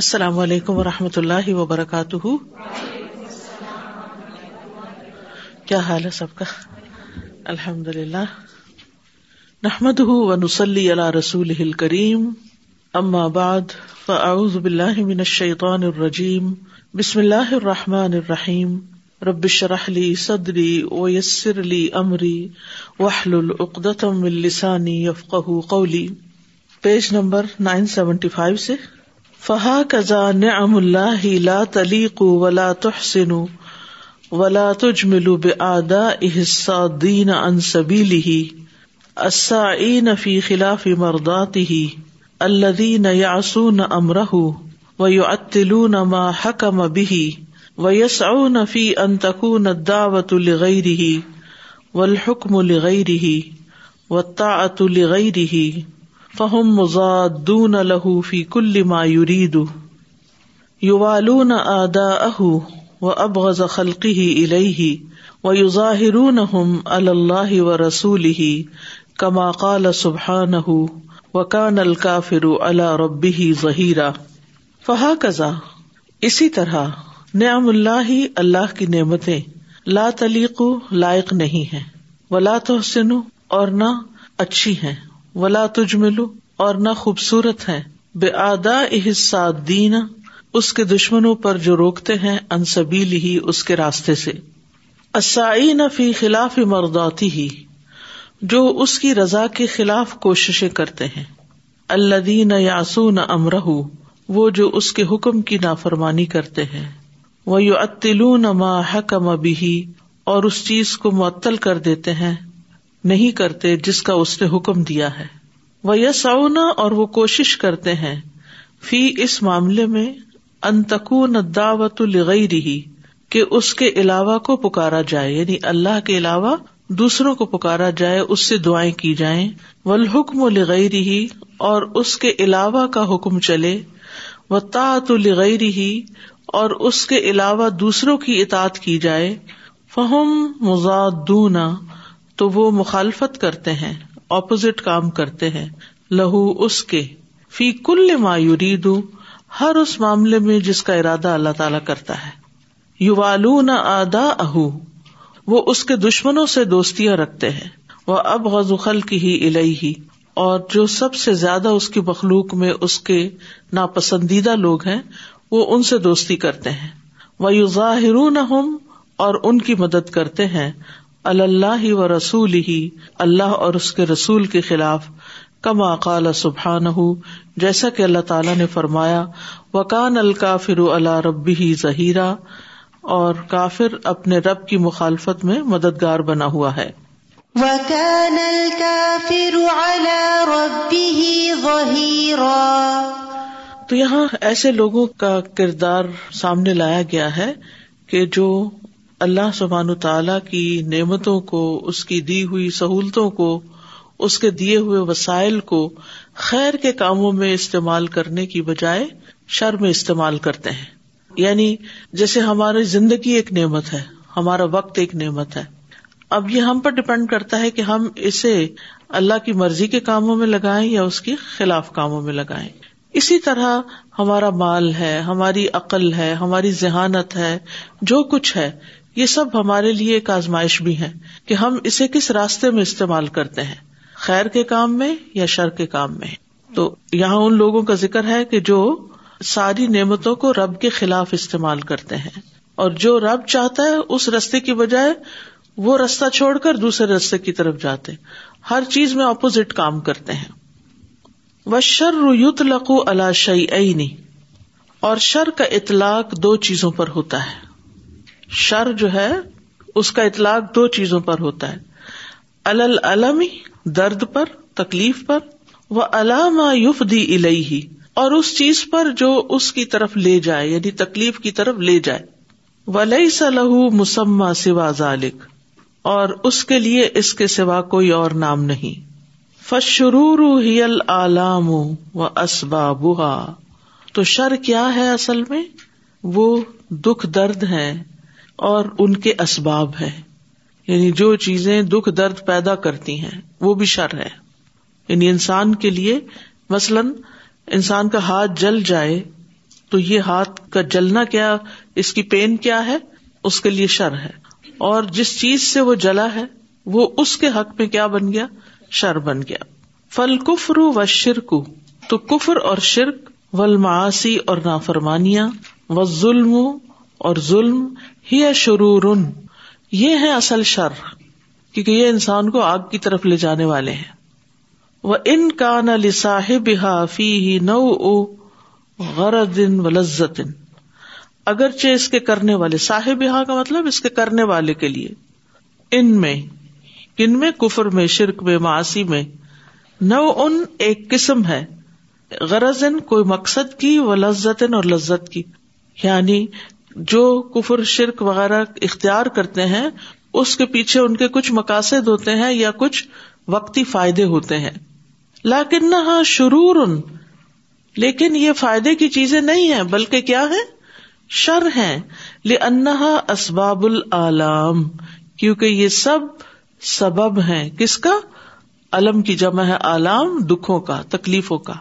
السلام علیکم و رحمۃ اللہ وبرکاتہ کیا حال ہے سب کا الحمد للہ نحمد رسول کریم اما من الشیطان الرجیم بسم اللہ الرحمٰن الرحیم ربش شرح صدری و یسر علی عمری السانی العدت قولی page number nine seventy five سے فہا کزا نعم اللہ لا تلیق ولا تحسن ولا تجمل بعدا الصادین عن سبیلہ السائین فی خلاف مرضاتہ الذین یعصون امرہ ویعطلون ما حکم به ویسعون فی ان تکون الدعوت لغیرہ والحکم لغیرہ والطاعت لغیرہ فہم مزادون لہو فی کل ما یرید نہ آدا اہو و اب غذا خلقی علیہ واہر نہ رسول ہی کما کا سبحان کا نل کافرو اللہ ربی ہی ذہیرا فہا کزا اسی طرح نعم اللہ اللہ کی نعمتیں لا تلیق لائق نہیں ہے ولا لاتحسن اور نہ اچھی ہے ولا تج ملو اور نہ خوبصورت ہے آدا احساد دین اس کے دشمنوں پر جو روکتے ہیں انصبیل ہی اس کے راستے سے فی خلاف مرداتی ہی جو اس کی رضا کے خلاف کوششیں کرتے ہیں اللہ دین یاسو نہ امرہ وہ جو اس کے حکم کی نافرمانی کرتے ہیں وہ یو اتلو نہ حکم ابھی اور اس چیز کو معطل کر دیتے ہیں نہیں کرتے جس کا اس نے حکم دیا ہے وہ یس اور وہ کوشش کرتے ہیں فی اس معاملے میں دعوت لگئی رہی کہ اس کے علاوہ کو پکارا جائے یعنی اللہ کے علاوہ دوسروں کو پکارا جائے اس سے دعائیں کی جائیں والحکم حکم و رہی اور اس کے علاوہ کا حکم چلے وہ تاط وغئی رہی اور اس کے علاوہ دوسروں کی اطاط کی جائے فہم مزاد تو وہ مخالفت کرتے ہیں اپوزٹ کام کرتے ہیں لہو اس کے فی کل مایوری دوں ہر اس معاملے میں جس کا ارادہ اللہ تعالیٰ کرتا ہے یو والو نہ اس اہ دشمنوں سے دوستیاں رکھتے ہیں وہ اب خل کی ہی الہی ہی اور جو سب سے زیادہ اس کی مخلوق میں اس کے ناپسندیدہ لوگ ہیں وہ ان سے دوستی کرتے ہیں وہ یو ظاہر نہ اور ان کی مدد کرتے ہیں اللہ و رسول ہی اللہ اور اس کے رسول کے خلاف کما قال سبحان جیسا کہ اللہ تعالیٰ نے فرمایا وکان الکافر فرو اللہ ربی ہی ظہیرہ اور کافر اپنے رب کی مخالفت میں مددگار بنا ہوا ہے تو یہاں ایسے لوگوں کا کردار سامنے لایا گیا ہے کہ جو اللہ سبحان تعالی کی نعمتوں کو اس کی دی ہوئی سہولتوں کو اس کے دیے ہوئے وسائل کو خیر کے کاموں میں استعمال کرنے کی بجائے شر میں استعمال کرتے ہیں یعنی جیسے ہماری زندگی ایک نعمت ہے ہمارا وقت ایک نعمت ہے اب یہ ہم پر ڈپینڈ کرتا ہے کہ ہم اسے اللہ کی مرضی کے کاموں میں لگائیں یا اس کے خلاف کاموں میں لگائیں اسی طرح ہمارا مال ہے ہماری عقل ہے ہماری ذہانت ہے جو کچھ ہے یہ سب ہمارے لیے ایک آزمائش بھی ہے کہ ہم اسے کس راستے میں استعمال کرتے ہیں خیر کے کام میں یا شر کے کام میں تو یہاں ان لوگوں کا ذکر ہے کہ جو ساری نعمتوں کو رب کے خلاف استعمال کرتے ہیں اور جو رب چاہتا ہے اس رستے کی بجائے وہ رستہ چھوڑ کر دوسرے رستے کی طرف جاتے ہر چیز میں اپوزٹ کام کرتے ہیں وشر رقو لقو اللہ شعی اور شر کا اطلاق دو چیزوں پر ہوتا ہے شر جو ہے اس کا اطلاق دو چیزوں پر ہوتا ہے الل اللعمی درد پر تکلیف پر وہ علام یوف دی اور اس چیز پر جو اس کی طرف لے جائے یعنی تکلیف کی طرف لے جائے و لئی مسما سوا ذالک اور اس کے لیے اس کے سوا کوئی اور نام نہیں فشرور ہی و اسباب تو شر کیا ہے اصل میں وہ دکھ درد ہے اور ان کے اسباب ہے یعنی جو چیزیں دکھ درد پیدا کرتی ہیں وہ بھی شر ہے یعنی انسان کے لیے مثلاً انسان کا ہاتھ جل جائے تو یہ ہاتھ کا جلنا کیا اس کی پین کیا ہے اس کے لیے شر ہے اور جس چیز سے وہ جلا ہے وہ اس کے حق میں کیا بن گیا شر بن گیا فل کفر و شرک تو کفر اور شرک ولماسی اور نافرمانیاں و ظلم اور ظلم ہی شرور یہ ہے اصل شر کیونکہ یہ انسان کو آگ کی طرف لے جانے والے ہیں وہ ان کا نہ نو او غرض و لذت اگرچہ اس کے کرنے والے صاحب یہاں کا مطلب اس کے کرنے والے کے لیے ان میں ان میں کفر میں شرک میں معاشی میں نو ان ایک قسم ہے غرض کوئی مقصد کی وہ لذت اور لذت کی یعنی جو کفر شرک وغیرہ اختیار کرتے ہیں اس کے پیچھے ان کے کچھ مقاصد ہوتے ہیں یا کچھ وقتی فائدے ہوتے ہیں لاکن شرور لیکن یہ فائدے کی چیزیں نہیں ہے بلکہ کیا ہے شر ہے لنحا اسباب العلام کیونکہ یہ سب سبب ہیں کس کا علم کی جمع ہے آلام دکھوں کا تکلیفوں کا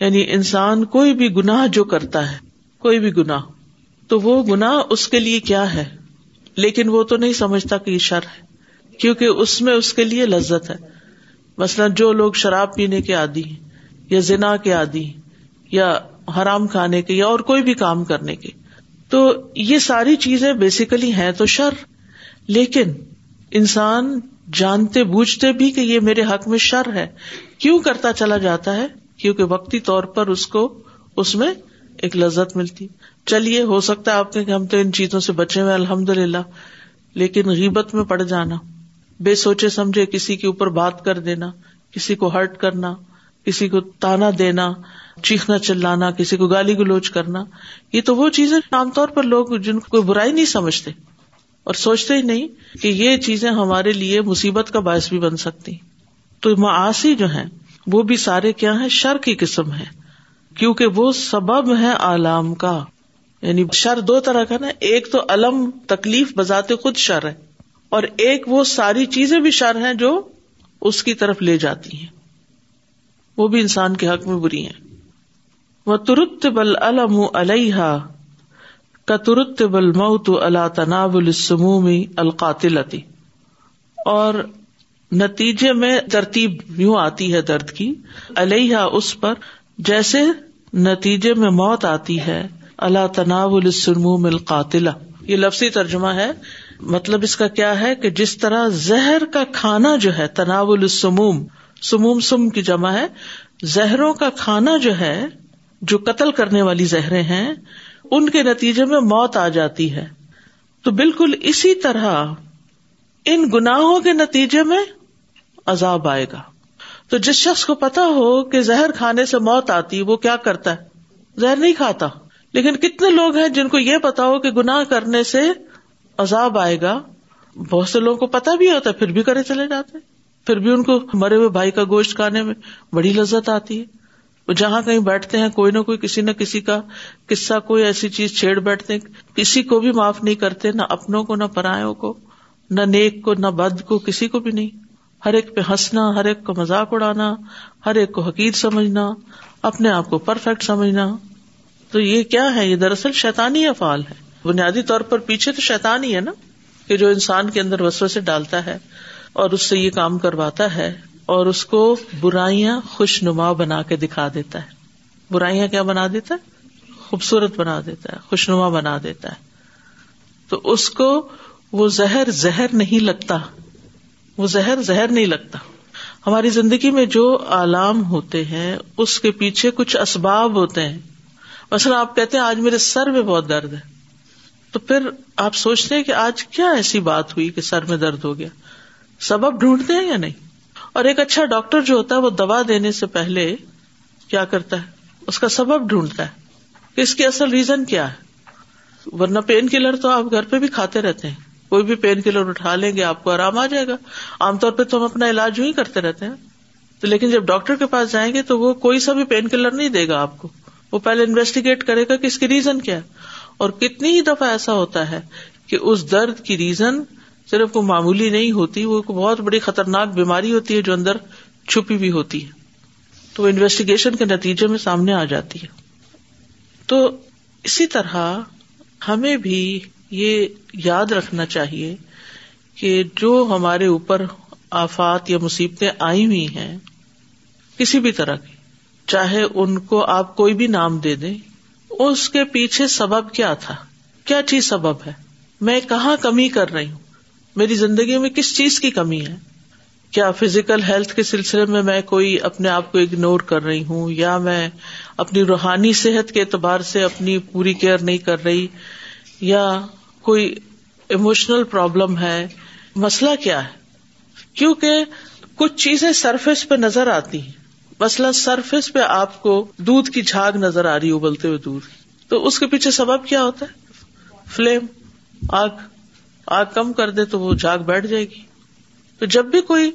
یعنی انسان کوئی بھی گناہ جو کرتا ہے کوئی بھی گناہ تو وہ گنا اس کے لیے کیا ہے لیکن وہ تو نہیں سمجھتا کہ شر ہے کیونکہ اس میں اس کے لیے لذت ہے مثلاً جو لوگ شراب پینے کے آدی یا زنا کے آدی یا حرام کھانے کے یا اور کوئی بھی کام کرنے کے تو یہ ساری چیزیں بیسیکلی ہیں تو شر لیکن انسان جانتے بوجھتے بھی کہ یہ میرے حق میں شر ہے کیوں کرتا چلا جاتا ہے کیونکہ وقتی طور پر اس کو اس میں ایک لذت ملتی چلیے ہو سکتا ہے آپ کے ہم تو ان چیزوں سے بچے ہوئے الحمد للہ لیکن غیبت میں پڑ جانا بے سوچے سمجھے کسی کے اوپر بات کر دینا کسی کو ہرٹ کرنا کسی کو تانا دینا چیخنا چلانا کسی کو گالی گلوچ کرنا یہ تو وہ چیزیں عام طور پر لوگ جن کو کوئی برائی نہیں سمجھتے اور سوچتے ہی نہیں کہ یہ چیزیں ہمارے لیے مصیبت کا باعث بھی بن سکتی تو معاشی جو ہے وہ بھی سارے کیا ہیں شر کی قسم ہے کیونکہ وہ سبب ہے آلام کا یعنی شر دو طرح کا نا ایک تو الم تکلیف بذات خود شر ہے اور ایک وہ ساری چیزیں بھی شر ہیں جو اس کی طرف لے جاتی ہیں وہ بھی انسان کے حق میں بری ہیں وہ ترت بل الم الحا کا ترت بل تناب السمو میں القاتل اور نتیجے میں ترتیب یوں آتی ہے درد کی علیہ اس پر جیسے نتیجے میں موت آتی ہے اللہ تناسموم القاتلا یہ لفظی ترجمہ ہے مطلب اس کا کیا ہے کہ جس طرح زہر کا کھانا جو ہے السموم سموم سم کی جمع ہے زہروں کا کھانا جو ہے جو قتل کرنے والی زہریں ہیں ان کے نتیجے میں موت آ جاتی ہے تو بالکل اسی طرح ان گناہوں کے نتیجے میں عذاب آئے گا تو جس شخص کو پتا ہو کہ زہر کھانے سے موت آتی وہ کیا کرتا ہے زہر نہیں کھاتا لیکن کتنے لوگ ہیں جن کو یہ پتا ہو کہ گنا کرنے سے عذاب آئے گا بہت سے لوگوں کو پتا بھی ہوتا ہے پھر بھی کرے چلے جاتے پھر بھی ان کو مرے ہوئے بھائی کا گوشت کھانے میں بڑی لذت آتی ہے وہ جہاں کہیں بیٹھتے ہیں کوئی نہ کوئی کسی نہ کسی کا قصہ کوئی ایسی چیز چھیڑ بیٹھتے ہیں کسی کو بھی معاف نہیں کرتے نہ اپنوں کو نہ پرایوں کو نہ نیک کو نہ بد کو کسی کو بھی نہیں ہر ایک پہ ہنسنا ہر ایک کو مزاق اڑانا ہر ایک کو حقیق سمجھنا اپنے آپ کو پرفیکٹ سمجھنا تو یہ کیا ہے یہ دراصل شیتانی افعال ہے بنیادی طور پر پیچھے تو شیتان ہی ہے نا کہ جو انسان کے اندر وسو سے ڈالتا ہے اور اس سے یہ کام کرواتا ہے اور اس کو برائیاں خوش نما بنا کے دکھا دیتا ہے برائیاں کیا بنا دیتا ہے خوبصورت بنا دیتا ہے خوش نما بنا دیتا ہے تو اس کو وہ زہر زہر نہیں لگتا وہ زہر زہر نہیں لگتا ہماری زندگی میں جو آلام ہوتے ہیں اس کے پیچھے کچھ اسباب ہوتے ہیں مثلاً آپ کہتے ہیں آج میرے سر میں بہت درد ہے تو پھر آپ سوچتے ہیں کہ آج کیا ایسی بات ہوئی کہ سر میں درد ہو گیا سبب ڈھونڈتے ہیں یا نہیں اور ایک اچھا ڈاکٹر جو ہوتا ہے وہ دوا دینے سے پہلے کیا کرتا ہے اس کا سبب ڈھونڈتا ہے کہ اس کی اصل ریزن کیا ہے ورنہ پین کلر تو آپ گھر پہ بھی کھاتے رہتے ہیں کوئی بھی پین کلر اٹھا لیں گے آپ کو آرام آ جائے گا عام طور پہ تو ہم اپنا علاج ہی کرتے رہتے ہیں تو لیکن جب ڈاکٹر کے پاس جائیں گے تو وہ کوئی سا بھی پین کلر نہیں دے گا آپ کو وہ پہلے انویسٹیگیٹ کرے گا کہ اس کی ریزن کیا ہے اور کتنی ہی دفعہ ایسا ہوتا ہے کہ اس درد کی ریزن صرف وہ معمولی نہیں ہوتی وہ ایک بہت بڑی خطرناک بیماری ہوتی ہے جو اندر چھپی بھی ہوتی ہے تو وہ انویسٹیگیشن کے نتیجے میں سامنے آ جاتی ہے تو اسی طرح ہمیں بھی یہ یاد رکھنا چاہیے کہ جو ہمارے اوپر آفات یا مصیبتیں آئی ہوئی ہیں کسی بھی طرح کی چاہے ان کو آپ کوئی بھی نام دے دیں اس کے پیچھے سبب کیا تھا کیا چیز سبب ہے میں کہاں کمی کر رہی ہوں میری زندگی میں کس چیز کی کمی ہے کیا فزیکل ہیلتھ کے سلسلے میں میں کوئی اپنے آپ کو اگنور کر رہی ہوں یا میں اپنی روحانی صحت کے اعتبار سے اپنی پوری کیئر نہیں کر رہی یا کوئی ایموشنل پرابلم ہے مسئلہ کیا ہے کیونکہ کچھ چیزیں سرفیس پہ نظر آتی ہیں مثلا سرفیس پہ آپ کو دودھ کی جھاگ نظر آ رہی ابلتے ہوئے دودھ تو اس کے پیچھے سبب کیا ہوتا ہے فلیم آگ آگ کم کر دے تو وہ جھاگ بیٹھ جائے گی تو جب بھی کوئی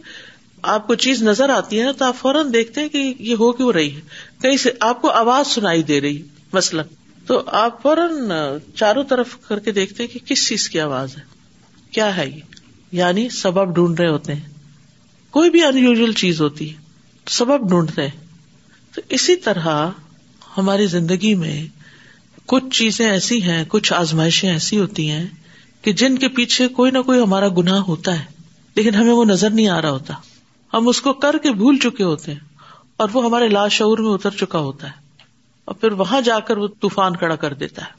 آپ کو چیز نظر آتی ہے تو آپ فوراً دیکھتے ہیں کہ یہ ہو کیوں رہی ہے کہیں سے آپ کو آواز سنائی دے رہی مسل تو آپ فوراً چاروں طرف کر کے دیکھتے ہیں کہ کس چیز کی آواز ہے کیا ہے یہ یعنی سبب ڈھونڈ رہے ہوتے ہیں کوئی بھی انیوژل چیز ہوتی ہے سبب ڈھونڈتے ہیں تو اسی طرح ہماری زندگی میں کچھ چیزیں ایسی ہیں کچھ آزمائشیں ایسی ہوتی ہیں کہ جن کے پیچھے کوئی نہ کوئی ہمارا گناہ ہوتا ہے لیکن ہمیں وہ نظر نہیں آ رہا ہوتا ہم اس کو کر کے بھول چکے ہوتے ہیں اور وہ ہمارے لاشعور میں اتر چکا ہوتا ہے اور پھر وہاں جا کر وہ طوفان کھڑا کر دیتا ہے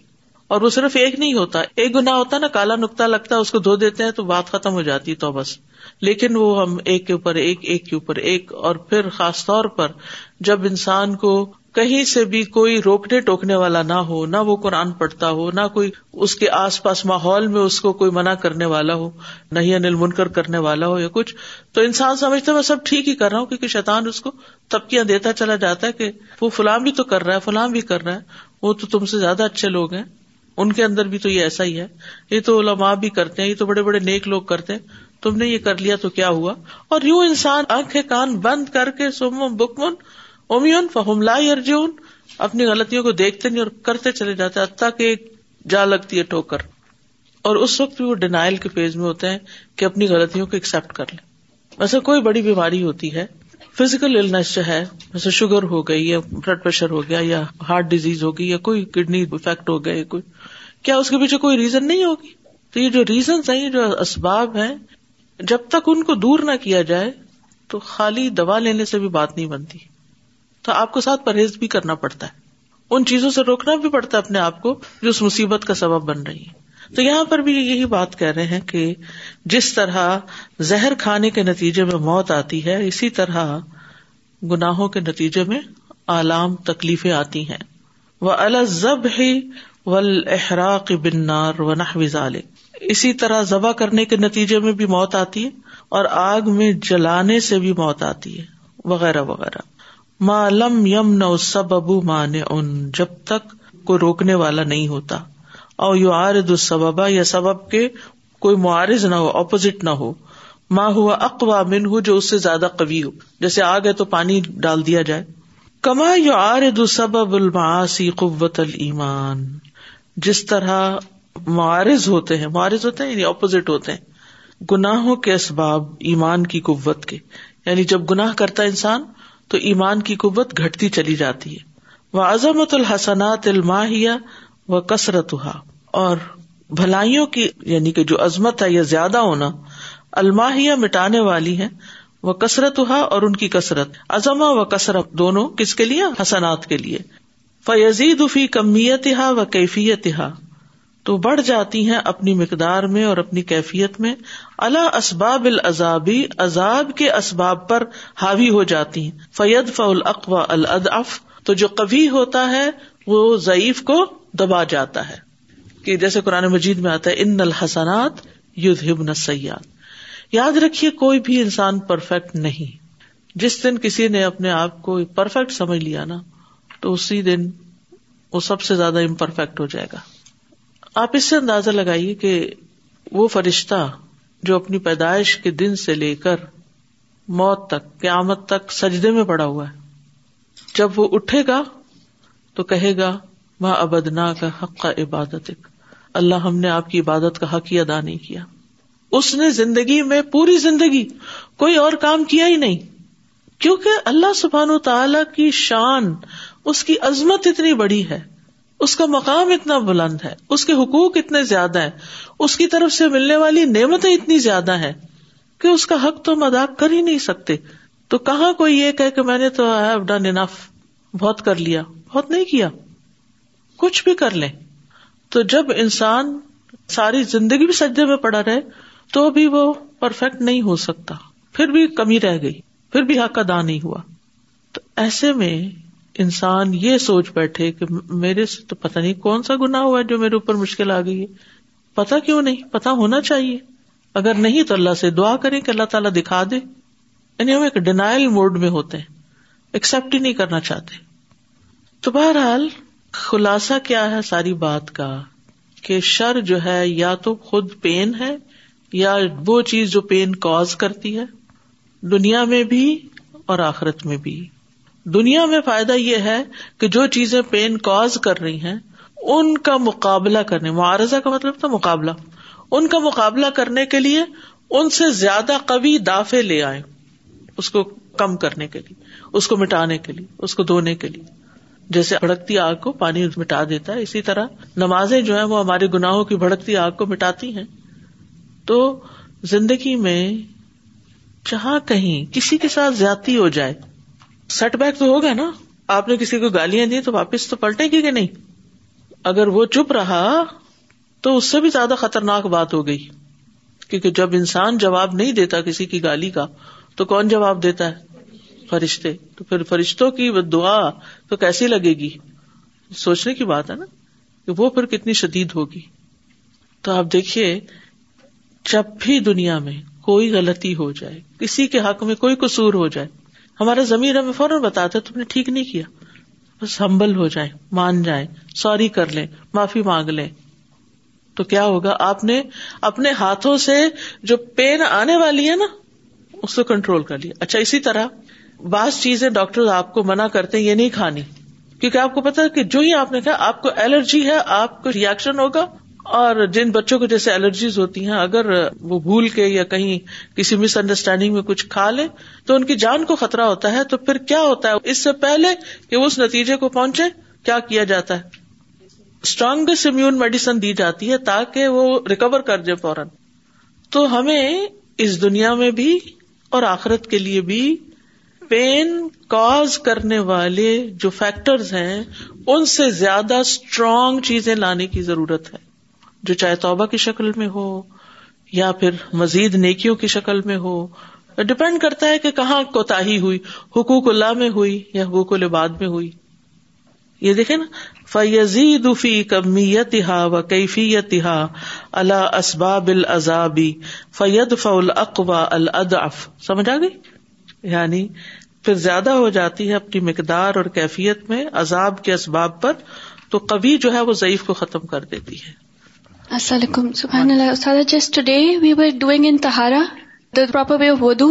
اور وہ صرف ایک نہیں ہوتا ایک گنا ہوتا نا کالا نکتا لگتا ہے اس کو دھو دیتے ہیں تو بات ختم ہو جاتی تو بس لیکن وہ ہم ایک کے اوپر ایک ایک کے اوپر ایک اور پھر خاص طور پر جب انسان کو کہیں سے بھی کوئی روکنے ٹوکنے والا نہ ہو نہ وہ قرآن پڑھتا ہو نہ کوئی اس کے آس پاس ماحول میں اس کو کوئی منع کرنے والا ہو نہ ہی انل منکر کرنے والا ہو یا کچھ تو انسان سمجھتا ہے میں سب ٹھیک ہی کر رہا ہوں کیونکہ شیطان اس کو تبکیاں دیتا چلا جاتا ہے کہ وہ فلام بھی تو کر رہا ہے فلام بھی کر رہا ہے وہ تو تم سے زیادہ اچھے لوگ ہیں ان کے اندر بھی تو یہ ایسا ہی ہے یہ تو علما بھی کرتے ہیں یہ تو بڑے بڑے نیک لوگ کرتے ہیں تم نے یہ کر لیا تو کیا ہوا اور یوں انسان آنکھیں کان بند کر کے بکمن ارجون اپنی غلطیوں کو دیکھتے نہیں اور کرتے چلے جاتے جا لگتی ہے ٹھوکر اور اس وقت بھی وہ ڈینائل کے فیز میں ہوتے ہیں کہ اپنی غلطیوں کو ایکسپٹ کر لیں ویسے کوئی بڑی بیماری ہوتی ہے فزیکل النس جو ہے جیسے شوگر ہو گئی یا بلڈ پریشر ہو گیا یا ہارٹ ڈیزیز ہو گئی یا کوئی کڈنی افیکٹ ہو گئے کوئی کیا اس کے پیچھے کوئی ریزن نہیں ہوگی تو یہ جو ریزنس اسباب ہیں جب تک ان کو دور نہ کیا جائے تو خالی دوا لینے سے بھی بات نہیں بنتی تو آپ کو ساتھ پرہیز بھی کرنا پڑتا ہے ان چیزوں سے روکنا بھی پڑتا ہے اپنے آپ کو جو اس مصیبت کا سبب بن رہی ہے تو یہاں پر بھی یہی بات کہہ رہے ہیں کہ جس طرح زہر کھانے کے نتیجے میں موت آتی ہے اسی طرح گناہوں کے نتیجے میں آلام تکلیفیں آتی ہیں وہ الزب ہی وحرا کے بنار و نہ اسی طرح ذبح کرنے کے نتیجے میں بھی موت آتی ہے اور آگ میں جلانے سے بھی موت آتی ہے وغیرہ وغیرہ ماں لم یم نہ جب تک کوئی روکنے والا نہیں ہوتا اور یو آر دوسبا یا سبب کے کوئی معارض نہ ہو اپوزٹ نہ ہو ماں ہوا اقوا من ہو جو اس سے زیادہ کبھی ہو جیسے آگ ہے تو پانی ڈال دیا جائے کما یو آر دو سبب الماسی قوت المان جس طرح معارض ہوتے ہیں معارض ہوتے ہیں یعنی اپوزٹ ہوتے ہیں گناہوں کے اسباب ایمان کی قوت کے یعنی جب گناہ کرتا انسان تو ایمان کی قوت گھٹتی چلی جاتی ہے وہ عظمت الحسنات الماہیا و کثرت اور بھلائیوں کی یعنی کہ جو عظمت ہے یہ زیادہ ہونا الماہیا مٹانے والی ہے وہ کسرت اور ان کی کسرت عظما و کثرت دونوں کس کے لیے حسنات کے لیے ہا دفی کیفیت ہا تو بڑھ جاتی ہیں اپنی مقدار میں اور اپنی کیفیت میں اللہ اسباب العذابی عذاب کے اسباب پر حاوی ہو جاتی ہیں فید فل اقوا الاد تو جو کبھی ہوتا ہے وہ ضعیف کو دبا جاتا ہے کہ جیسے قرآن مجید میں آتا ہے ان الحسنات یوز ہبن سیاد یاد رکھیے کوئی بھی انسان پرفیکٹ نہیں جس دن کسی نے اپنے آپ کو پرفیکٹ سمجھ لیا نا تو اسی دن وہ سب سے زیادہ امپرفیکٹ ہو جائے گا آپ اس سے اندازہ لگائیے کہ وہ فرشتہ جو اپنی پیدائش کے دن سے لے کر موت تک تک قیامت سجدے میں پڑا ہوا ہے جب وہ اٹھے گا تو کہے گا ماں کا حق کا عبادت ایک اللہ ہم نے آپ کی عبادت کا حق ہی ادا نہیں کیا اس نے زندگی میں پوری زندگی کوئی اور کام کیا ہی نہیں کیونکہ اللہ سبحان و تعالی کی شان اس کی عظمت اتنی بڑی ہے اس کا مقام اتنا بلند ہے اس کے حقوق اتنے زیادہ ہیں اس کی طرف سے ملنے والی نعمتیں اتنی زیادہ ہیں کہ اس کا حق تو ہم ادا کر ہی نہیں سکتے تو کہاں کوئی یہ کہ میں نے تو بہت کر لیا بہت نہیں کیا کچھ بھی کر لیں تو جب انسان ساری زندگی بھی سجے میں پڑا رہے تو بھی وہ پرفیکٹ نہیں ہو سکتا پھر بھی کمی رہ گئی پھر بھی حق ادا نہیں ہوا تو ایسے میں انسان یہ سوچ بیٹھے کہ میرے سے تو پتا نہیں کون سا گنا ہوا ہے جو میرے اوپر مشکل آ گئی ہے پتا کیوں نہیں پتا ہونا چاہیے اگر نہیں تو اللہ سے دعا کریں کہ اللہ تعالیٰ دکھا دے یعنی ہم ایک ڈینائل موڈ میں ہوتے ہیں ایکسپٹ ہی نہیں کرنا چاہتے تو بہرحال خلاصہ کیا ہے ساری بات کا کہ شر جو ہے یا تو خود پین ہے یا وہ چیز جو پین کاز کرتی ہے دنیا میں بھی اور آخرت میں بھی دنیا میں فائدہ یہ ہے کہ جو چیزیں پین کاز کر رہی ہیں ان کا مقابلہ کرنے معارضہ کا مطلب تھا مقابلہ ان کا مقابلہ کرنے کے لیے ان سے زیادہ کبھی دافے لے آئے اس کو کم کرنے کے لیے اس کو مٹانے کے لیے اس کو دھونے کے لیے جیسے بھڑکتی آگ کو پانی مٹا دیتا ہے اسی طرح نمازیں جو ہیں وہ ہمارے کی بھڑکتی آگ کو مٹاتی ہیں تو زندگی میں جہاں کہیں کسی کے ساتھ زیادتی ہو جائے سیٹ بیک تو ہوگا نا آپ نے کسی کو گالیاں دی تو واپس تو پلٹے گی کہ نہیں اگر وہ چپ رہا تو اس سے بھی زیادہ خطرناک بات ہو گئی کیونکہ جب انسان جواب نہیں دیتا کسی کی گالی کا تو کون جواب دیتا ہے فرشتے تو پھر فرشتوں کی دعا تو کیسی لگے گی سوچنے کی بات ہے نا کہ وہ پھر کتنی شدید ہوگی تو آپ دیکھیے جب بھی دنیا میں کوئی غلطی ہو جائے کسی کے حق میں کوئی قصور ہو جائے ہمارا ضمیر ہمیں فوراً بتاتا ہے تم نے ٹھیک نہیں کیا بس ہمبل ہو جائے مان جائے سوری کر لیں معافی مانگ لیں تو کیا ہوگا آپ نے اپنے ہاتھوں سے جو پین آنے والی ہے نا اس کو کنٹرول کر لیا اچھا اسی طرح بعض چیزیں ڈاکٹر آپ کو منع کرتے ہیں یہ نہیں کھانی کیونکہ آپ کو پتا کہ جو ہی آپ نے کہا آپ کو الرجی ہے آپ کو ریئیکشن ہوگا اور جن بچوں کو جیسے الرجیز ہوتی ہیں اگر وہ بھول کے یا کہیں کسی مس انڈرسٹینڈنگ میں کچھ کھا لے تو ان کی جان کو خطرہ ہوتا ہے تو پھر کیا ہوتا ہے اس سے پہلے کہ وہ اس نتیجے کو پہنچے کیا کیا جاتا ہے اسٹرانگس امیون میڈیسن دی جاتی ہے تاکہ وہ ریکور کر جائے فوراً تو ہمیں اس دنیا میں بھی اور آخرت کے لیے بھی پین کاز کرنے والے جو فیکٹرز ہیں ان سے زیادہ اسٹرانگ چیزیں لانے کی ضرورت ہے جو چاہے توبہ کی شکل میں ہو یا پھر مزید نیکیوں کی شکل میں ہو ڈپینڈ کرتا ہے کہ کہاں کوتا ہوئی حقوق اللہ میں ہوئی یا حقوق الباد میں ہوئی یہ دیکھے نا فیزی و کیفیت ہا اللہ اسباب فید فل اقوا العد سمجھ آ گئی یعنی پھر زیادہ ہو جاتی ہے اپنی مقدار اور کیفیت میں عذاب کے اسباب پر تو کبھی جو ہے وہ ضعیف کو ختم کر دیتی ہے السلام علیکم سبحان اللہ just today we were doing in تہارا the proper way of ودو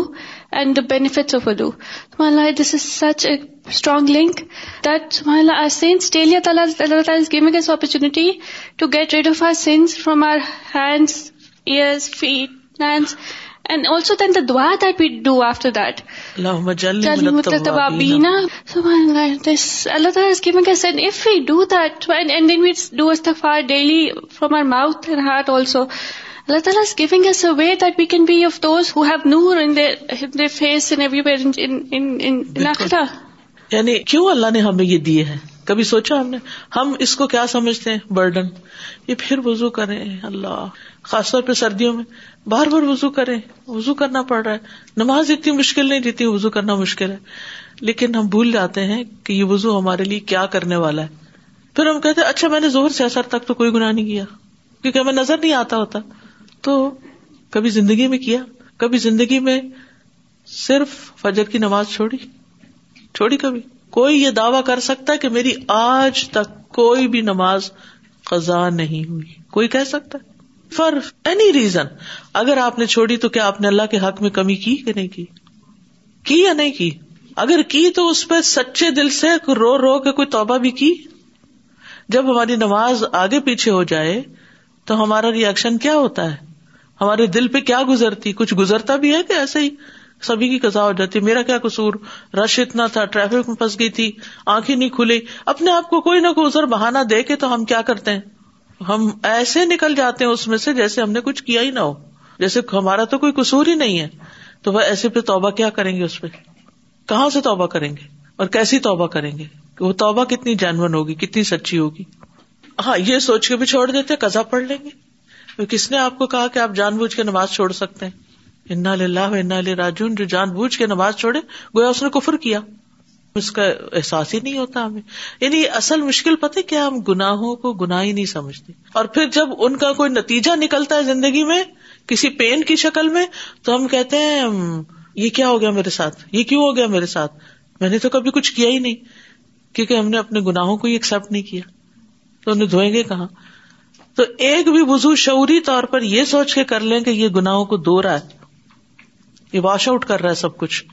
اینڈ دا بینیفٹس آف ودو سبحان اللہ this is such a strong link that سبحان اللہ آر سینس ڈیلی اللہ تعالیٰ is giving us opportunity to get rid of our sins from our hands ears feet hands and also then the دعا that we do after سبحان اللہ تعالیٰ نور یعنی کیوں اللہ نے ہمیں یہ دیے ہیں کبھی سوچا ہم نے ہم اس کو کیا سمجھتے ہیں برڈن یہ پھر وضو کریں اللہ خاص طور پہ سردیوں میں بار بار وزو کرے وزو کرنا پڑ رہا ہے نماز اتنی مشکل نہیں دیتی وزو کرنا مشکل ہے لیکن ہم بھول جاتے ہیں کہ یہ وزو ہمارے لیے کیا کرنے والا ہے پھر ہم کہتے اچھا میں نے زہر سے اثر تک تو کوئی گنا نہیں کیا کیونکہ ہمیں نظر نہیں آتا ہوتا تو کبھی زندگی میں کیا کبھی زندگی میں صرف فجر کی نماز چھوڑی چھوڑی کبھی کوئی یہ دعوی کر سکتا ہے کہ میری آج تک کوئی بھی نماز قزا نہیں ہوئی کوئی کہہ سکتا ہے فار اینی ریزن اگر آپ نے چھوڑی تو کیا آپ نے اللہ کے حق میں کمی کی کہ نہیں کی کی یا نہیں کی اگر کی تو اس پہ سچے دل سے رو رو کے کوئی توبہ بھی کی جب ہماری نماز آگے پیچھے ہو جائے تو ہمارا ریئیکشن کیا ہوتا ہے ہمارے دل پہ کیا گزرتی کچھ گزرتا بھی ہے کہ ایسے ہی سبھی کی کزا ہو جاتی میرا کیا قصور رش اتنا تھا ٹریفک میں پھنس گئی تھی آنکھیں نہیں کھلی اپنے آپ کو کوئی نہ کوئی ازر بہانا دے کے تو ہم کیا کرتے ہیں ہم ایسے نکل جاتے ہیں اس میں سے جیسے ہم نے کچھ کیا ہی نہ ہو جیسے ہمارا تو کوئی قصور ہی نہیں ہے تو وہ ایسے پہ توبہ کیا کریں گے اس پہ کہاں سے توبہ کریں گے اور کیسی توبہ کریں گے کہ وہ توبہ کتنی جینون ہوگی کتنی سچی ہوگی ہاں یہ سوچ کے بھی چھوڑ دیتے کزا پڑھ لیں گے کس نے آپ کو کہا کہ آپ جان بوجھ کے نماز چھوڑ سکتے ہیں انا لاہ انا الاجن جو جان بوجھ کے نماز چھوڑے گویا اس نے کفر کیا اس کا احساس ہی نہیں ہوتا ہمیں یعنی اصل مشکل پتہ کیا ہم گناہوں کو گناہ ہی نہیں سمجھتے اور پھر جب ان کا کوئی نتیجہ نکلتا ہے زندگی میں کسی پین کی شکل میں تو ہم کہتے ہیں یہ کیا ہو گیا میرے ساتھ یہ کیوں ہو گیا میرے ساتھ میں نے تو کبھی کچھ کیا ہی نہیں کیونکہ ہم نے اپنے گناہوں کو ہی ایکسپٹ نہیں کیا تو انہیں دھوئیں گے کہاں تو ایک بھی وزو شعوری طور پر یہ سوچ کے کر لیں کہ یہ گناہوں کو دو رہا ہے یہ واش آؤٹ کر رہا ہے سب کچھ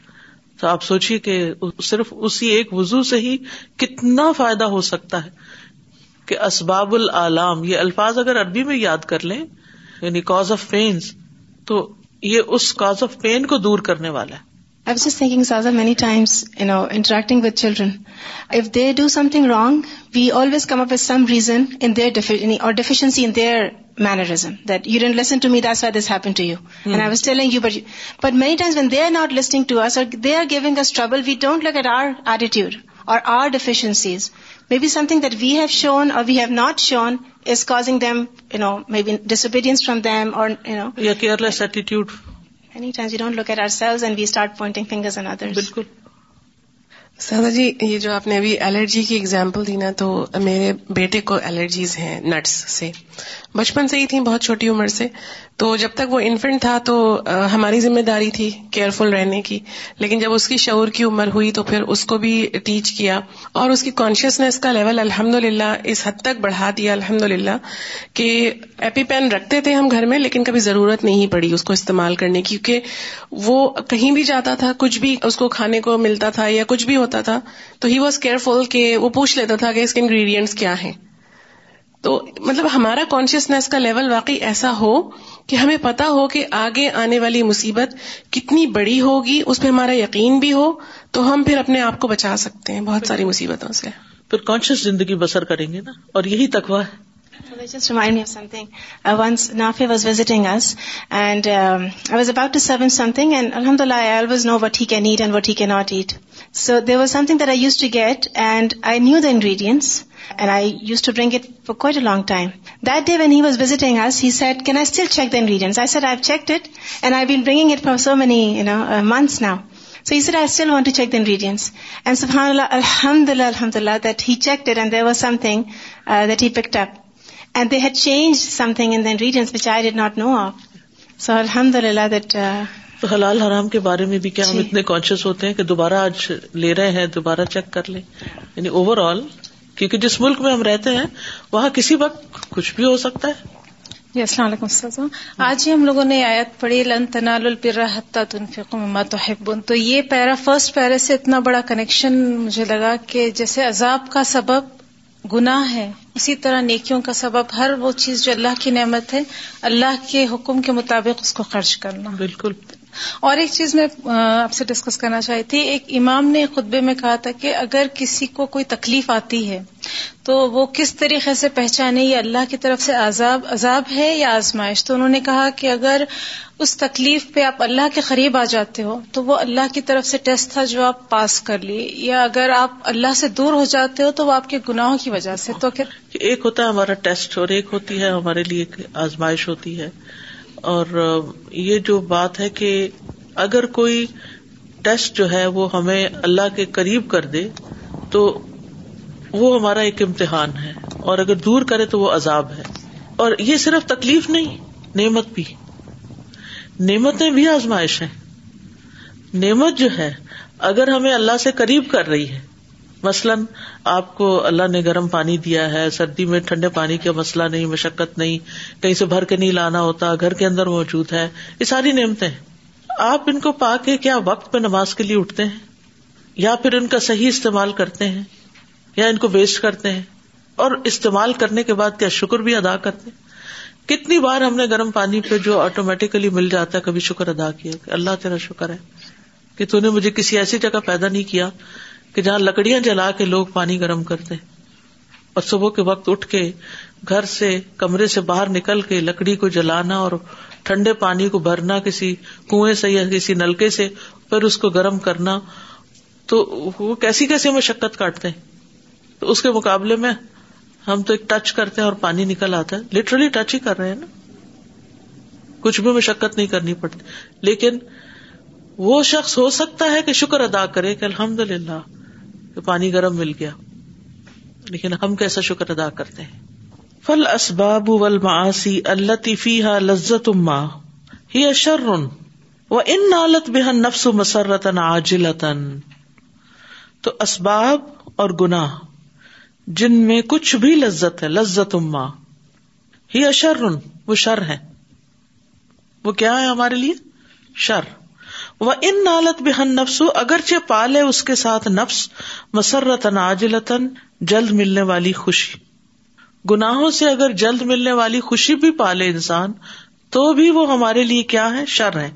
تو آپ سوچیے کہ صرف اسی ایک وزو سے ہی کتنا فائدہ ہو سکتا ہے کہ اسباب العلام یہ الفاظ اگر عربی میں یاد کر لیں یعنی کاز آف پینس تو یہ اس کاز آف پین کو دور کرنے والا ہے I was just thinking, Saza, many times, interacting with children, if they do something wrong, we always come up with some reason in their deficiency in their mannerism, that you didn't listen to me, that's why this happened to you. Hmm. And I was telling you, but many times when they are not listening to us or they are giving us trouble, we don't look at our attitude or our deficiencies. Maybe something that we have shown or we have not shown is causing them, maybe disobedience from them or, Your careless attitude any times you don't look at our selves and we start pointing fingers and others بالکل سادا جی یہ جو آپ نے ابھی allergy کی example دی نا تو میرے بیٹے کو الرجیز ہیں نٹس سے بچپن سے ہی تھیں بہت چھوٹی عمر سے تو جب تک وہ انفینٹ تھا تو ہماری ذمہ داری تھی کیئرفل رہنے کی لیکن جب اس کی شعور کی عمر ہوئی تو پھر اس کو بھی ٹیچ کیا اور اس کی کانشیسنیس کا لیول الحمد للہ اس حد تک بڑھا دیا الحمد للہ کہ ایپی پین رکھتے تھے ہم گھر میں لیکن کبھی ضرورت نہیں پڑی اس کو استعمال کرنے کیونکہ وہ کہیں بھی جاتا تھا کچھ بھی اس کو کھانے کو ملتا تھا یا کچھ بھی ہوتا تھا تو ہی واز کیئر فل کہ وہ پوچھ لیتا تھا کہ اس کے انگریڈینٹس کیا ہیں تو مطلب ہمارا کانشیسنیس کا لیول واقعی ایسا ہو کہ ہمیں پتا ہو کہ آگے آنے والی مصیبت کتنی بڑی ہوگی اس پہ ہمارا یقین بھی ہو تو ہم پھر اپنے آپ کو بچا سکتے ہیں بہت ساری مصیبتوں سے پھر کانشیس زندگی بسر کریں گے نا اور یہی تقوی ہے just remind you something once نافے was visiting us and I was about to serve something and الحمد للہ I always know what he can eat and what he can not eat so there was something that I used to get and I knew the ingredients a long time that day can I still check the ingredients I check it for so many months now so set I want to check the ingredients الحمد اللہ الحمد للہ that it and there was something that he picked up and they had change something in the which I not know so الحمد للہ that تو حلال حرام کے بارے میں بھی کیا ہم جی۔ اتنے کانشیس ہوتے ہیں کہ دوبارہ آج لے رہے ہیں دوبارہ چیک کر لیں یعنی اوور آل کیونکہ جس ملک میں ہم رہتے ہیں وہاں کسی وقت کچھ بھی ہو سکتا ہے جی السلام علیکم آج ہی ہم لوگوں نے آیت پڑھی لن البرا الرا حت انفک محبو تو یہ پیرا فرسٹ پیرا سے اتنا بڑا کنیکشن مجھے لگا کہ جیسے عذاب کا سبب گناہ ہے اسی طرح نیکیوں کا سبب ہر وہ چیز جو اللہ کی نعمت ہے اللہ کے حکم کے مطابق اس کو خرچ کرنا بالکل اور ایک چیز میں آپ سے ڈسکس کرنا چاہتی تھی ایک امام نے خطبے میں کہا تھا کہ اگر کسی کو کوئی تکلیف آتی ہے تو وہ کس طریقے سے پہچانے یا اللہ کی طرف سے عذاب عذاب ہے یا آزمائش تو انہوں نے کہا کہ اگر اس تکلیف پہ آپ اللہ کے قریب آ جاتے ہو تو وہ اللہ کی طرف سے ٹیسٹ تھا جو آپ پاس کر لیے یا اگر آپ اللہ سے دور ہو جاتے ہو تو وہ آپ کے گناہوں کی وجہ سے تو ایک ہوتا ہے ہمارا ٹیسٹ اور ایک ہوتی ہے ہمارے لیے آزمائش ہوتی ہے اور یہ جو بات ہے کہ اگر کوئی ٹیسٹ جو ہے وہ ہمیں اللہ کے قریب کر دے تو وہ ہمارا ایک امتحان ہے اور اگر دور کرے تو وہ عذاب ہے اور یہ صرف تکلیف نہیں نعمت بھی نعمتیں بھی آزمائش ہے نعمت جو ہے اگر ہمیں اللہ سے قریب کر رہی ہے مثلاً آپ کو اللہ نے گرم پانی دیا ہے سردی میں ٹھنڈے پانی کا مسئلہ نہیں مشقت نہیں کہیں سے بھر کے نہیں لانا ہوتا گھر کے اندر موجود ہے یہ ساری نعمتیں آپ ان کو پا کے کیا وقت پہ نماز کے لیے اٹھتے ہیں یا پھر ان کا صحیح استعمال کرتے ہیں یا ان کو ویسٹ کرتے ہیں اور استعمال کرنے کے بعد کیا شکر بھی ادا کرتے ہیں کتنی بار ہم نے گرم پانی پہ جو آٹومیٹکلی مل جاتا ہے کبھی شکر ادا کیا کہ اللہ تیرا شکر ہے کہ تو نے مجھے کسی ایسی جگہ پیدا نہیں کیا کہ جہاں لکڑیاں جلا کے لوگ پانی گرم کرتے اور صبح کے وقت اٹھ کے گھر سے کمرے سے باہر نکل کے لکڑی کو جلانا اور ٹھنڈے پانی کو بھرنا کسی کنویں سے یا کسی نلکے سے پھر اس کو گرم کرنا تو وہ کیسی کیسی مشقت کاٹتے ہیں تو اس کے مقابلے میں ہم تو ایک ٹچ کرتے ہیں اور پانی نکل آتا ہے لٹرلی ٹچ ہی کر رہے ہیں نا کچھ بھی مشقت نہیں کرنی پڑتی لیکن وہ شخص ہو سکتا ہے کہ شکر ادا کرے کہ الحمد للہ کہ پانی گرم مل گیا لیکن ہم کیسا شکر ادا کرتے ہیں فل اسباب لذت اما ہی اشر و ان نالت بےحن نفس و مسرتن آج لطن تو اسباب اور گنا جن میں کچھ بھی لذت ہے لذت اما ہی اشر وہ شر ہے وہ کیا ہے ہمارے لیے شر وہ ان نالت نفس نفسو اگرچہ پالے اس کے ساتھ نفس مسرت جلد ملنے والی خوشی گناہوں سے اگر جلد ملنے والی خوشی بھی پالے انسان تو بھی وہ ہمارے لیے کیا ہے شر ہے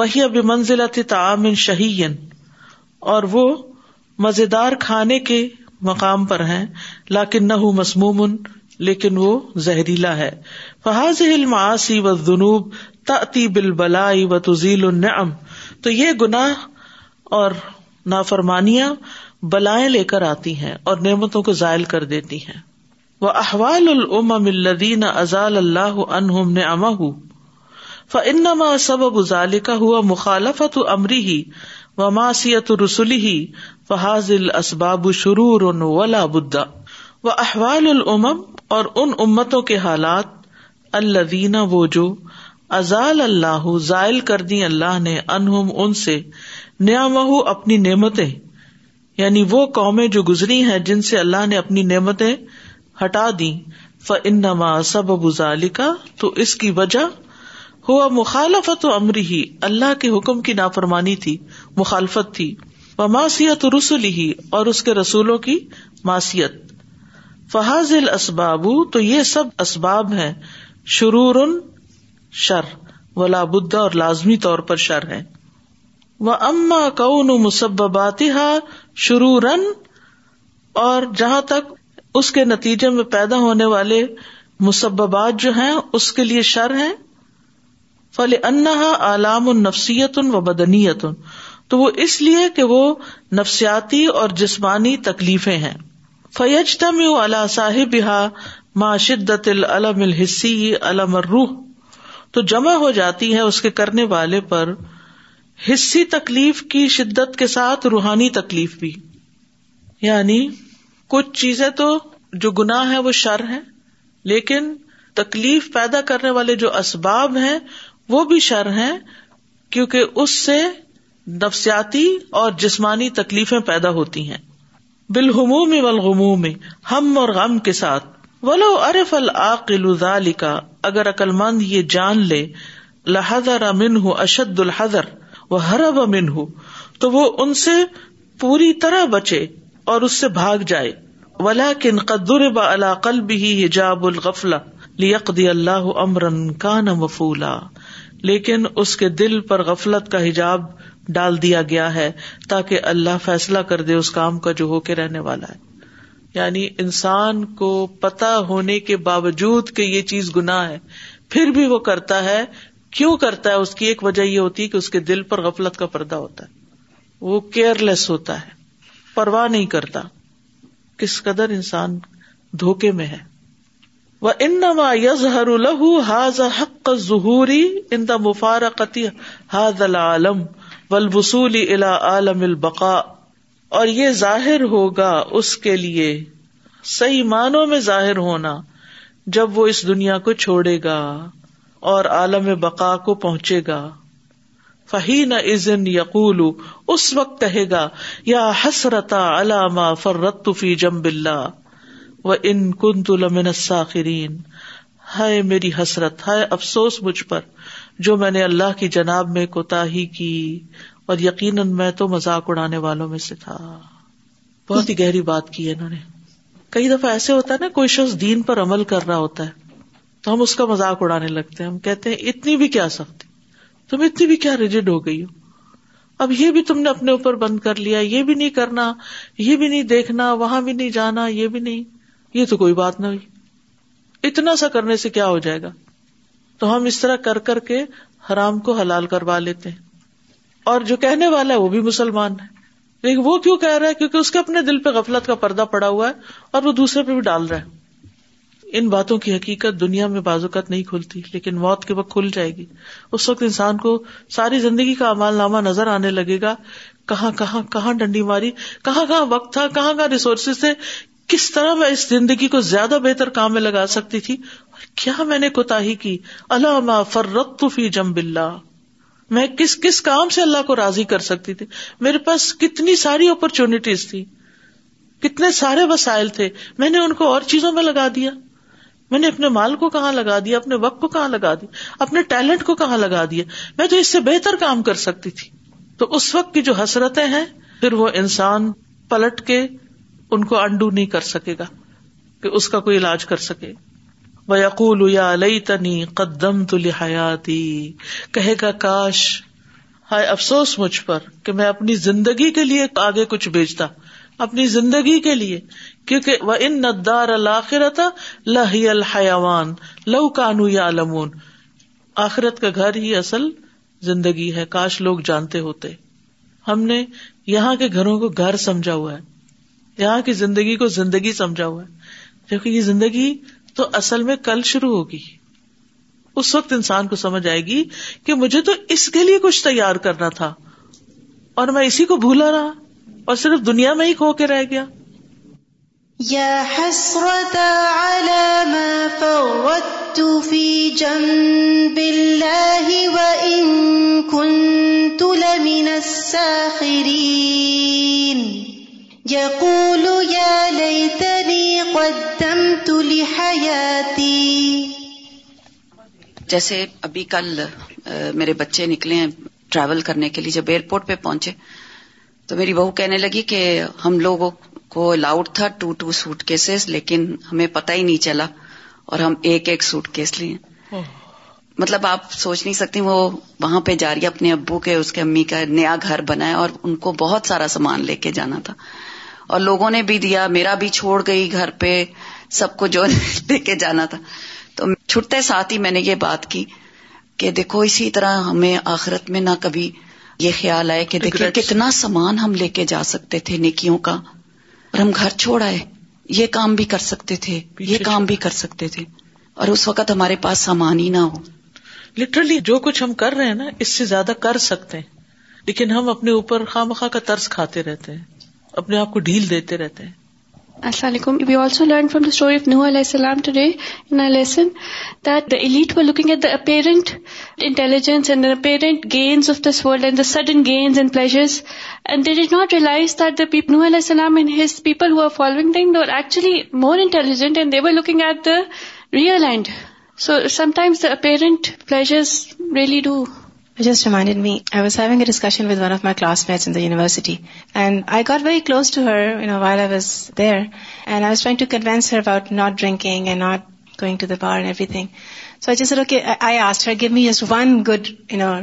وہی اب منزلت تعام شہین اور وہ مزیدار کھانے کے مقام پر ہیں لاکن نہ ہوں مضموم لیکن وہ زہریلا ہے فہاز علم بل بالبلائی و تزیل النعم تو یہ گناہ اور نافرمانیاں بلائیں لے کر آتی ہیں اور نعمتوں کو زائل کر دیتی ہیں وہ احوال العم الدین ازال اللہ عنہم نے اما ہُ فنما سبب ازال کا ہوا مخالفت امری ہی و ماسیت رسولی ہی فحاظ اسباب شرور ولا بدا و احوال العم اور ان امتوں کے حالات اللہ وہ جو ازال اللہ زائل کر دی اللہ نے انہم ان سے نیا اپنی نعمتیں یعنی وہ قومیں جو گزری ہیں جن سے اللہ نے اپنی نعمتیں ہٹا دی فنما سب کا تو اس کی وجہ ہوا مخالفت و امری ہی اللہ کے حکم کی نافرمانی تھی مخالفت تھی ماسیت رسول ہی اور اس کے رسولوں کی ماسیت فحاظ ال تو یہ سب اسباب ہیں شرور شر و ولابہ اور لازمی طور پر شر ہے وہ اما کو مسباتی شروع رن اور جہاں تک اس کے نتیجے میں پیدا ہونے والے مسبات جو ہیں اس کے لیے شر ہیں فل انہا علام النفسیت و بدنیت تو وہ اس لیے کہ وہ نفسیاتی اور جسمانی تکلیفیں ہیں فیج تم اللہ صاحب ما ماں شدت العلم الحصی علام روح تو جمع ہو جاتی ہے اس کے کرنے والے پر حصی تکلیف کی شدت کے ساتھ روحانی تکلیف بھی یعنی کچھ چیزیں تو جو گناہ ہے وہ شر ہے لیکن تکلیف پیدا کرنے والے جو اسباب ہیں وہ بھی شر ہیں کیونکہ اس سے نفسیاتی اور جسمانی تکلیفیں پیدا ہوتی ہیں بالحموم والغموم میں ہم اور غم کے ساتھ ولو ارف العقل کا اگر عقلمند یہ جان لے لذر امین اشد الحضر و حرب امین تو وہ ان سے پوری طرح بچے اور اس سے بھاگ جائے ولا کن با قلب بھی حجاب الغفل لیقد اللہ امر کا نہ لیکن اس کے دل پر غفلت کا حجاب ڈال دیا گیا ہے تاکہ اللہ فیصلہ کر دے اس کام کا جو ہو کے رہنے والا ہے یعنی انسان کو پتا ہونے کے باوجود کہ یہ چیز گناہ ہے پھر بھی وہ کرتا ہے کیوں کرتا ہے اس کی ایک وجہ یہ ہوتی ہے کہ اس کے دل پر غفلت کا پردہ ہوتا ہے وہ کیئر لیس ہوتا ہے پرواہ نہیں کرتا کس قدر انسان دھوکے میں ہے وہ یزہر لہو حاض حق ظہوری ان دا مفارقتی حاض العالم ولبسلی الا عالم البقا اور یہ ظاہر ہوگا اس کے لیے صحیح معنوں میں ظاہر ہونا جب وہ اس دنیا کو چھوڑے گا اور عالم بقا کو پہنچے گا یقول اس وقت کہے گا یا حسرتا علامہ فرت فی جم بلّا و ان کن المن ساخرین ہائے میری حسرت ہائے افسوس مجھ پر جو میں نے اللہ کی جناب میں کوتا ہی کی اور یقیناً میں تو مزاق اڑانے والوں میں سے تھا بہت ہی گہری بات کی ہے انہوں نے کئی دفعہ ایسے ہوتا ہے نا کوئی شخص دین پر عمل کر رہا ہوتا ہے تو ہم اس کا مزاق اڑانے لگتے ہیں ہم کہتے ہیں اتنی بھی کیا سختی تم اتنی بھی کیا ریجڈ ہو گئی ہو اب یہ بھی تم نے اپنے اوپر بند کر لیا یہ بھی نہیں کرنا یہ بھی نہیں دیکھنا وہاں بھی نہیں جانا یہ بھی نہیں یہ تو کوئی بات نہ ہوئی اتنا سا کرنے سے کیا ہو جائے گا تو ہم اس طرح کر کر کے حرام کو حلال کروا لیتے ہیں اور جو کہنے والا ہے وہ بھی مسلمان ہے لیکن وہ کیوں کہہ رہا ہے کیونکہ اس کے اپنے دل پہ غفلت کا پردہ پڑا ہوا ہے اور وہ دوسرے پہ بھی ڈال رہا ہے ان باتوں کی حقیقت دنیا میں بازوقت نہیں کھلتی لیکن موت کے وقت کھل جائے گی اس وقت انسان کو ساری زندگی کا امال نامہ نظر آنے لگے گا کہاں کہاں کہاں ڈنڈی ماری کہاں کہاں وقت تھا کہاں کہاں ریسورسز تھے کس طرح میں اس زندگی کو زیادہ بہتر کام میں لگا سکتی تھی اور کیا میں نے کوتا ہی کی علامہ فر فی جم بلّہ میں کس کس کام سے اللہ کو راضی کر سکتی تھی میرے پاس کتنی ساری اپرچونیٹیز تھی کتنے سارے وسائل تھے میں نے ان کو اور چیزوں میں لگا دیا میں نے اپنے مال کو کہاں لگا دیا اپنے وقت کو کہاں لگا دیا اپنے ٹیلنٹ کو کہاں لگا دیا میں تو اس سے بہتر کام کر سکتی تھی تو اس وقت کی جو حسرتیں ہیں پھر وہ انسان پلٹ کے ان کو انڈو نہیں کر سکے گا کہ اس کا کوئی علاج کر سکے وہ تنی قدم تو لحایا کہے گا کاش ہائے افسوس مجھ پر کہ میں اپنی زندگی کے لیے آگے کچھ بیچتا اپنی زندگی کے لیے کیونکہ وہ ان ندار الحیوان لو کانو یا لمون آخرت کا گھر ہی اصل زندگی ہے کاش لوگ جانتے ہوتے ہم نے یہاں کے گھروں کو گھر سمجھا ہوا ہے یہاں کی زندگی کو زندگی سمجھا ہوا ہے جبکہ یہ زندگی تو اصل میں کل شروع ہوگی اس وقت انسان کو سمجھ آئے گی کہ مجھے تو اس کے لیے کچھ تیار کرنا تھا اور میں اسی کو بھولا رہا اور صرف دنیا میں ہی کھو کے رہ گیا قدمت لحياتي جیسے ابھی کل میرے بچے نکلے ہیں ٹریول کرنے کے لیے جب ایئرپورٹ پہ پہنچے تو میری بہو کہنے لگی کہ ہم لوگوں کو الاؤڈ تھا ٹو ٹو سوٹ کیسز لیکن ہمیں پتہ ہی نہیں چلا اور ہم ایک ایک سوٹ کیس لیے مطلب آپ سوچ نہیں سکتی وہاں پہ جا رہی اپنے ابو کے اس کے امی کا نیا گھر بنایا اور ان کو بہت سارا سامان لے کے جانا تھا اور لوگوں نے بھی دیا میرا بھی چھوڑ گئی گھر پہ سب کو جو لے کے جانا تھا تو چھٹتے ساتھ ہی میں نے یہ بات کی کہ دیکھو اسی طرح ہمیں آخرت میں نہ کبھی یہ خیال آئے کہ کتنا سامان ہم لے کے جا سکتے تھے نیکیوں کا اور ہم گھر چھوڑ آئے یہ کام بھی کر سکتے تھے یہ کام بھی کر سکتے تھے اور اس وقت ہمارے پاس سامان ہی نہ ہو لٹرلی جو کچھ ہم کر رہے ہیں نا اس سے زیادہ کر سکتے ہیں لیکن ہم اپنے اوپر خواہ مخواہ کا ترس کھاتے رہتے ہیں اپنے آپ کو ڈھیل دیتے رہتے ہیں السلام علیکم we also learn from the story of Nuh علیہ السلام to elite delete looking at the parent intelligence and parent gains of this world and the sudden gains and pleasures and did not realise people Nuh علیہ السلام and his people who are following are actually more intelligent and they were looking at the real and so sometimes parent pleasures really do It just reminded me, I was having a discussion with one of my classmates in the university, and I got very close to her, while I was there, and I was trying to convince her about not drinking and not going to the bar and everything. So I just said, okay, I asked her, give me just one good,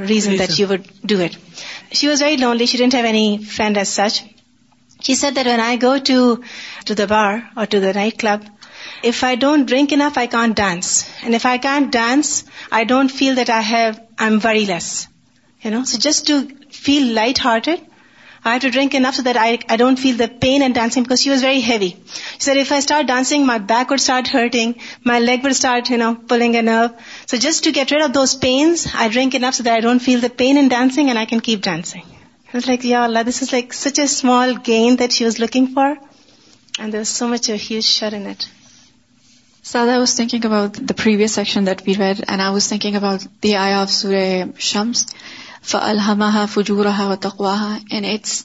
reason that you would do it. She was very lonely. She didn't have any friend as such. She said that when I go to the bar or to the nightclub, if I don't drink enough, I can't dance. And if I can't dance, I don't feel that I'm worryless. So just to feel lighthearted, I have to drink enough so that I don't feel the pain in dancing, because she was very heavy. She said, if I start dancing, my back would start hurting, my leg would start, pulling a nerve. So just to get rid of those pains, I drink enough so that I don't feel the pain in dancing and I can keep dancing. I was like, Ya Allah, this is like such a small gain that she was looking for. And there was so much a huge share in it. سادہ I was thinking about the previous section that we read and I was thinking about the I of سور شمس ف الحما فجور ہا و تقوا and it's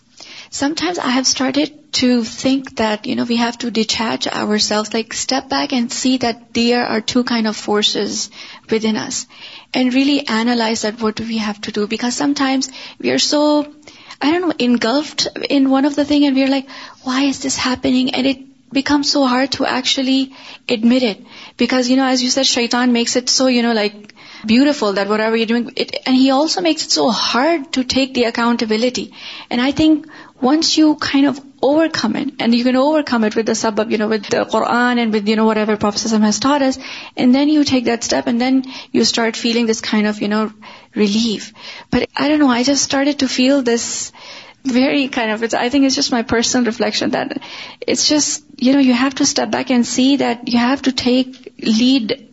sometimes I have started to think that you know we have to date our self like step back and see that there are two kind of forces within us and really analyse that what we have to do because sometimes we are so I don't know engulf in one of the thing and we are like why is this happening and it becomes so hard to actually admit it. Because, as you said, shaitan makes it so, beautiful that whatever you're doing, and he also makes it so hard to take the accountability. And I think once you kind of overcome it, and you can overcome it with the sabab, with the Quran and with, whatever Prophet sallallahu alaihi wasallam has taught us, and then you take that step and then you start feeling this kind of, relief. But I don't know, I just started to feel this very kind of, I think it's just my personal reflection that it's just, you have to step back and see that you have to take lead,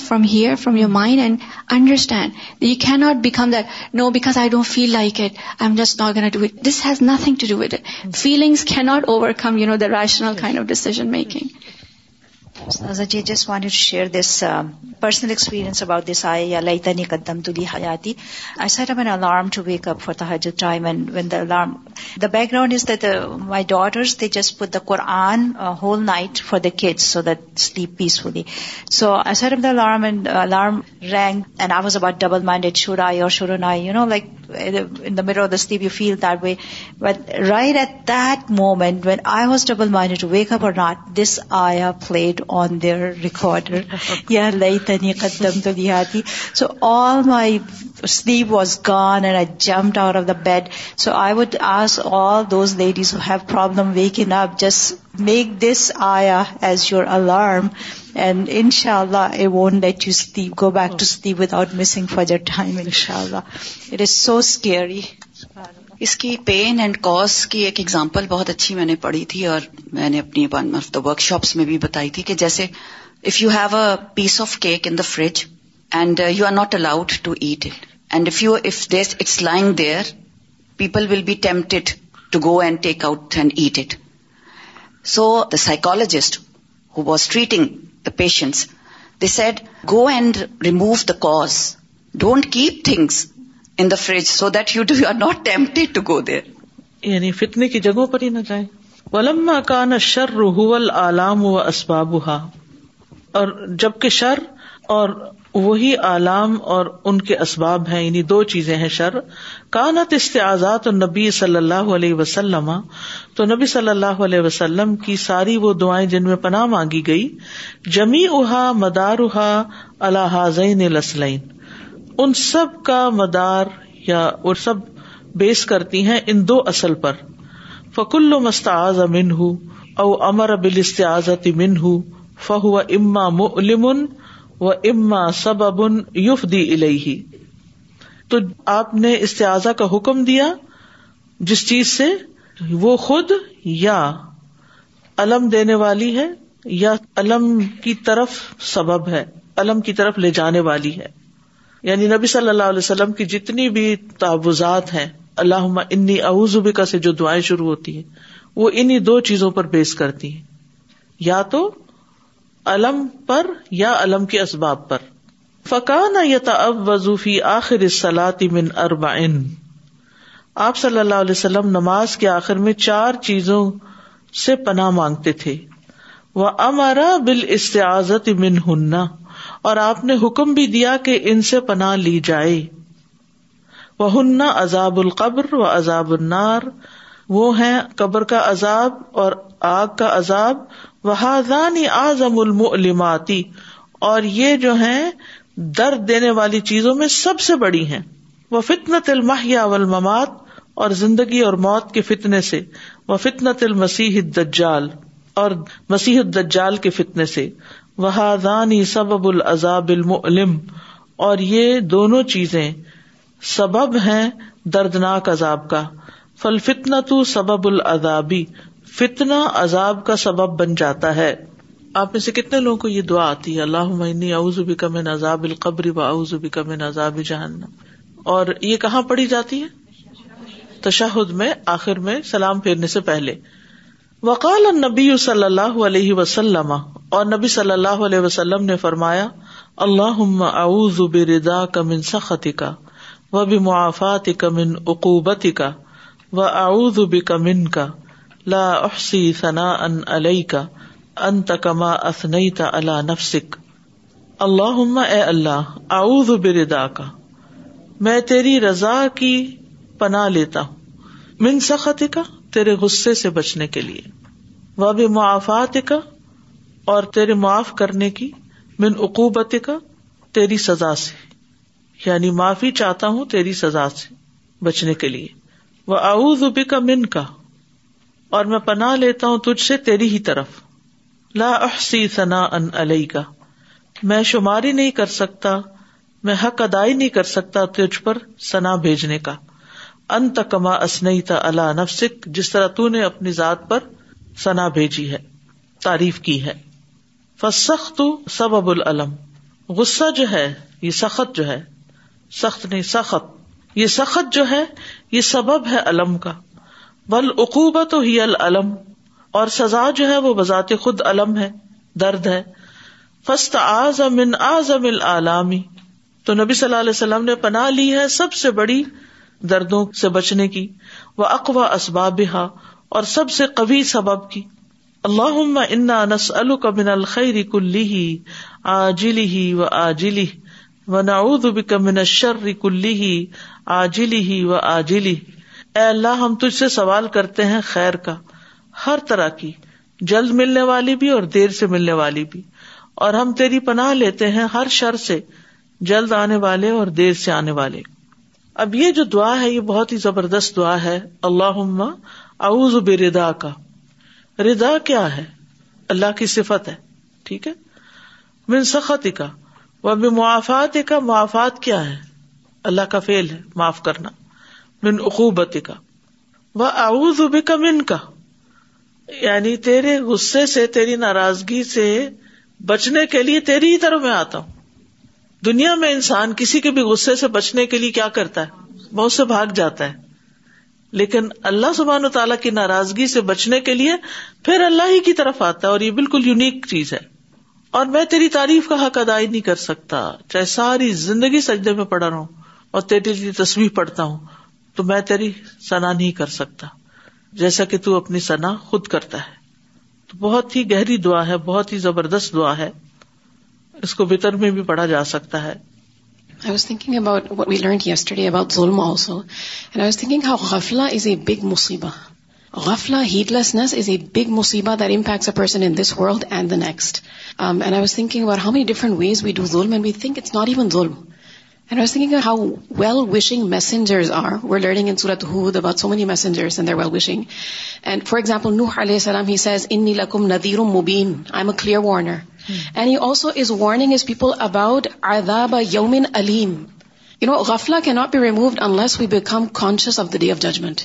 from here, from your mind, and understand that you cannot become that, no, because I don't feel like it, I'm just not going to do it. This has nothing to do with it. Mm-hmm. Feelings cannot overcome, the rational kind of decision making. G just want share this personal experience about this آئی یا لائی تنی قدم لی حیاتی I set am an alarm to wake up for the time and when the alarm the background is that my daughters they just put the کو on whole night for the kids so that sleep peacefully so I set F the alarm and alarm rang and I was about double minded شروع I اور شروع اُن I you know like knots a pad on their record یا لئی تن قدم تو دیہاتی so all my sleep was gone and I jumped out of the bed so I would ask all those ladies have problem we can uh just make this آیا as your الم and ان ان شاء شاء اللہ اللہ let you go back to missing for time it is so اس کی pain and cause کی ایک ایگزامپل بہت اچھی میں نے پڑھی تھی اور میں نے اپنی ورک شاپس میں بھی بتائی تھی کہ جیسے if you have a piece of cake in the fridge and you are not allowed to eat it and if you if this it's lying there people will be to go and take out and eat it so the psychologist who was treating the patients the said go and remove the cause don't keep things in the fridge so that you do you are not not to go there یعنی فتنے کی جگہوں پر ہی نہ جائیں ولم شر role آلام و اسباب ہا اور جبکہ شر اور وہی آلام اور ان کے اسباب ہیں یعنی دو چیزیں ہیں شر کانت استعزات نبی صلی اللہ علیہ وسلم تو نبی صلی اللہ علیہ وسلم کی ساری وہ دعائیں جن میں پناہ مانگی گئی جمی اہا مدار اہا اللہ ان سب کا مدار یا اور سب بیس کرتی ہیں ان دو اصل پر فکل مستعز امن ہُ او امر ابل استعزت امن منہ فہو اما مل و اما سب ابن یوف دی الہی تو آپ نے استعاذہ کا حکم دیا جس چیز سے وہ خود یا علم دینے والی ہے یا علم کی طرف سبب ہے علم کی طرف لے جانے والی ہے یعنی نبی صلی اللہ علیہ وسلم کی جتنی بھی تعوضات ہیں اللہ انی ابیکا سے جو دعائیں شروع ہوتی ہیں وہ انہیں دو چیزوں پر بیس کرتی ہیں یا تو علم پر یا علم کے اسباب پر فقان یتا اب وضوفی آخر من آپ صلی اللہ علیہ وسلم نماز کے آخر میں چار چیزوں سے پناہ مانگتے تھے وہ امارا استعزت من اور آپ نے حکم بھی دیا کہ ان سے پناہ لی جائے وہ ہننا عذاب القبر و عذاب النار وہ ہیں قبر کا عذاب اور آگ کا عذاب وہ حضانی اعظم الم اور یہ جو ہے درد دینے والی چیزوں میں سب سے بڑی ہیں وہ فطنت ممات اور زندگی اور موت کے فتنے سے وہ فتنا تل مسیح الدجال کے فتنے سے وہ دانی سبب العذاب علم اور یہ دونوں چیزیں سبب ہیں دردناک عذاب کا فل فتنا تو سبب العذابی فتنا عذاب کا سبب بن جاتا ہے آپ میں سے کتنے لوگوں کو یہ دعا آتی ہے اللہ بک من عذاب نظاب اور یہ کہاں پڑی جاتی ہے میں میں آخر سلام پھیرنے سے پہلے وقال النبی صلی اللہ علیہ وسلم اور نبی صلی اللہ علیہ وسلم نے فرمایا اللہ من سختی کا ویمافات من اقوبتی کا واضم کا لفسی ثنا ان علیہ کا انت کما اثنئی تا اللہ نفسک اللہ کا میں تیری رضا کی لیتا ہوں من سخت کا تیرے غصے سے بچنے کے لیے بھی معافات کا اور تیرے معاف کرنے کی من اقوبت کا تیری سزا سے یعنی معافی چاہتا ہوں تیری سزا سے بچنے کے لیے وہ آؤ کا من کا اور میں پناہ لیتا ہوں تجھ سے تیری ہی طرف لا احسی ثنا ان علیہ کا میں شماری نہیں کر سکتا میں حق ادائی نہیں کر سکتا تجھ پر ثنا بھیجنے کا ان تکما اسنئی تا اللہ نفسک جس طرح تو نے اپنی ذات پر ثنا بھیجی ہے تعریف کی ہے فسخت تو سبب العلم غصہ جو ہے یہ سخت جو ہے سخت نہیں سخت یہ سخت جو ہے یہ سبب ہے علم کا بل عقوبت ہی العلم اور سزا جو ہے وہ بذات خود علم ہے درد ہے فسط آزمن العلامی تو نبی صلی اللہ علیہ وسلم نے پناہ لی ہے سب سے بڑی دردوں سے بچنے کی وہ اقوا اسباب اور سب سے قبی سبب کی اللہ انس المن الخیر کلی آجلی و آجلی و نا دبی کمن شر کلی آجلی و آجلی اے اللہ ہم تجھ سے سوال کرتے ہیں خیر کا ہر طرح کی جلد ملنے والی بھی اور دیر سے ملنے والی بھی اور ہم تیری پناہ لیتے ہیں ہر شر سے جلد آنے والے اور دیر سے آنے والے اب یہ جو دعا ہے یہ بہت ہی زبردست دعا ہے اللہ اعوذ ردا کا ردا کیا ہے اللہ کی صفت ہے ٹھیک ہے من سخت کا وہ معافات کا معافات کیا ہے اللہ کا فیل ہے معاف کرنا من اقوبت کا وہ اعوذ کا من کا یعنی تیرے غصے سے تیری ناراضگی سے بچنے کے لیے تیری ہی طرف میں آتا ہوں دنیا میں انسان کسی کے بھی غصے سے بچنے کے لیے کیا کرتا ہے بہت سے بھاگ جاتا ہے لیکن اللہ سبحان و تعالیٰ کی ناراضگی سے بچنے کے لیے پھر اللہ ہی کی طرف آتا ہے اور یہ بالکل یونیک چیز ہے اور میں تیری تعریف کا حق ادائی نہیں کر سکتا چاہے ساری زندگی سجدے میں پڑا رہا ہوں اور تیری تصویر پڑھتا ہوں تو میں تیری سنا نہیں کر سکتا جیسا کہ تو اپنی سنا خود کرتا ہے تو بہت ہی گہری دعا ہے بہت ہی زبردست دعا ہے اس کو بتر میں بھی پڑھا جا سکتا ہے how well wishing messengers are warning who about so many messenger well wishing and for example Nuh علیہ السلام ہیز این نیل ندیروم موبین I am a clear warner and so is warning is people about you من علیم you know غفلا can not be removed unless we become conscious of day of judgment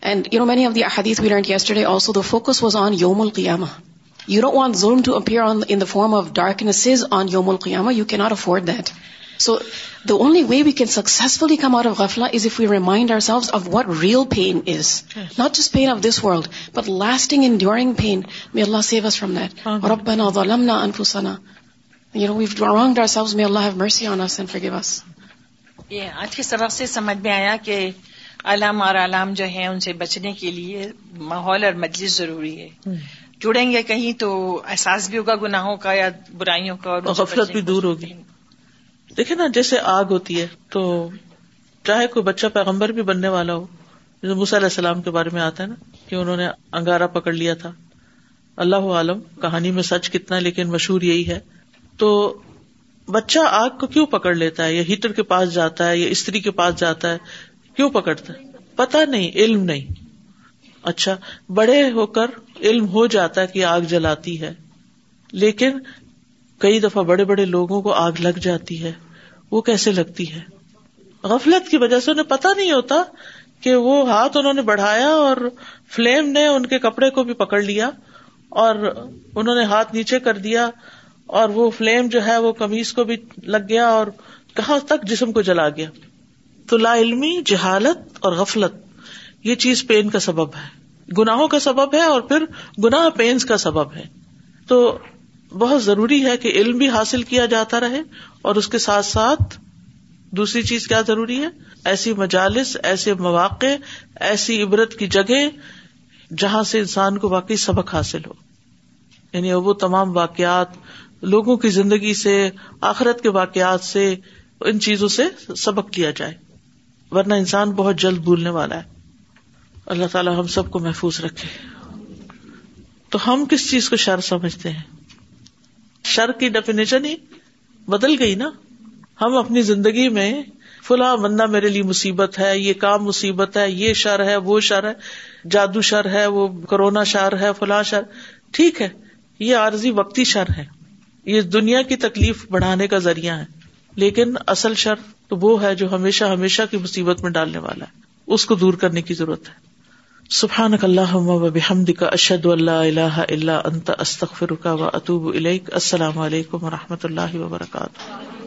and you know main of دہسٹو focus was on یو ملک یاما you know want zoom to upper the form of darkness is on you ملک یا not afford that so the only way we can successfully come out of غفلا is if you remind our selves of what real pain is not just pain of this world but lasting in during pain may Allah save us from that اور ظلمنا انفسنا you know we've wrong our selves may Allah have mercy on us and forgive us یہ آج کی سبق سے سمجھ میں آیا کہ علام اور علام جو ہیں ان سے بچنے کے لیے ماحول اور مجلس ضروری ہے جڑیں گے کہیں تو احساس بھی ہوگا گناہوں کا یا برائیوں کا اور غفلت بھی دور ہوگی دیکھے نا جیسے آگ ہوتی ہے تو چاہے کوئی بچہ پیغمبر بھی بننے والا ہو جیسے مس علیہ السلام کے بارے میں آتا ہے نا کہ انہوں نے انگارا پکڑ لیا تھا اللہ عالم کہانی میں سچ کتنا لیکن مشہور یہی ہے تو بچہ آگ کو کیوں پکڑ لیتا ہے یا ہیٹر کے پاس جاتا ہے یا استری کے پاس جاتا ہے کیوں پکڑتا ہے پتا نہیں علم نہیں اچھا بڑے ہو کر علم ہو جاتا ہے کہ آگ جلاتی ہے لیکن کئی دفعہ بڑے بڑے لوگوں کو آگ لگ جاتی ہے وہ کیسے لگتی ہے غفلت کی وجہ سے انہیں پتا نہیں ہوتا کہ وہ ہاتھ انہوں نے بڑھایا اور فلیم نے ان کے کپڑے کو بھی پکڑ لیا اور انہوں نے ہاتھ نیچے کر دیا اور وہ فلیم جو ہے وہ کمیز کو بھی لگ گیا اور کہاں تک جسم کو جلا گیا تو لا علمی جہالت اور غفلت یہ چیز پین کا سبب ہے گناہوں کا سبب ہے اور پھر گناہ پینس کا سبب ہے تو بہت ضروری ہے کہ علم بھی حاصل کیا جاتا رہے اور اس کے ساتھ ساتھ دوسری چیز کیا ضروری ہے ایسی مجالس ایسے مواقع ایسی عبرت کی جگہ جہاں سے انسان کو واقعی سبق حاصل ہو یعنی وہ تمام واقعات لوگوں کی زندگی سے آخرت کے واقعات سے ان چیزوں سے سبق لیا جائے ورنہ انسان بہت جلد بھولنے والا ہے اللہ تعالیٰ ہم سب کو محفوظ رکھے تو ہم کس چیز کو شر سمجھتے ہیں شر کی ڈیفینیشن ہی بدل گئی نا ہم اپنی زندگی میں فلاں بندہ میرے لیے مصیبت ہے یہ کام مصیبت ہے یہ شر ہے وہ شر ہے جادو شر ہے وہ کرونا شر ہے فلاں شر ٹھیک ہے یہ عارضی وقتی شر ہے یہ دنیا کی تکلیف بڑھانے کا ذریعہ ہے لیکن اصل شر تو وہ ہے جو ہمیشہ ہمیشہ کی مصیبت میں ڈالنے والا ہے اس کو دور کرنے کی ضرورت ہے سبحانک اللہ اشد اللہ اللہ اللہ انتخر و اطوب ولیک السلام علیکم و رحمۃ اللہ وبرکاتہ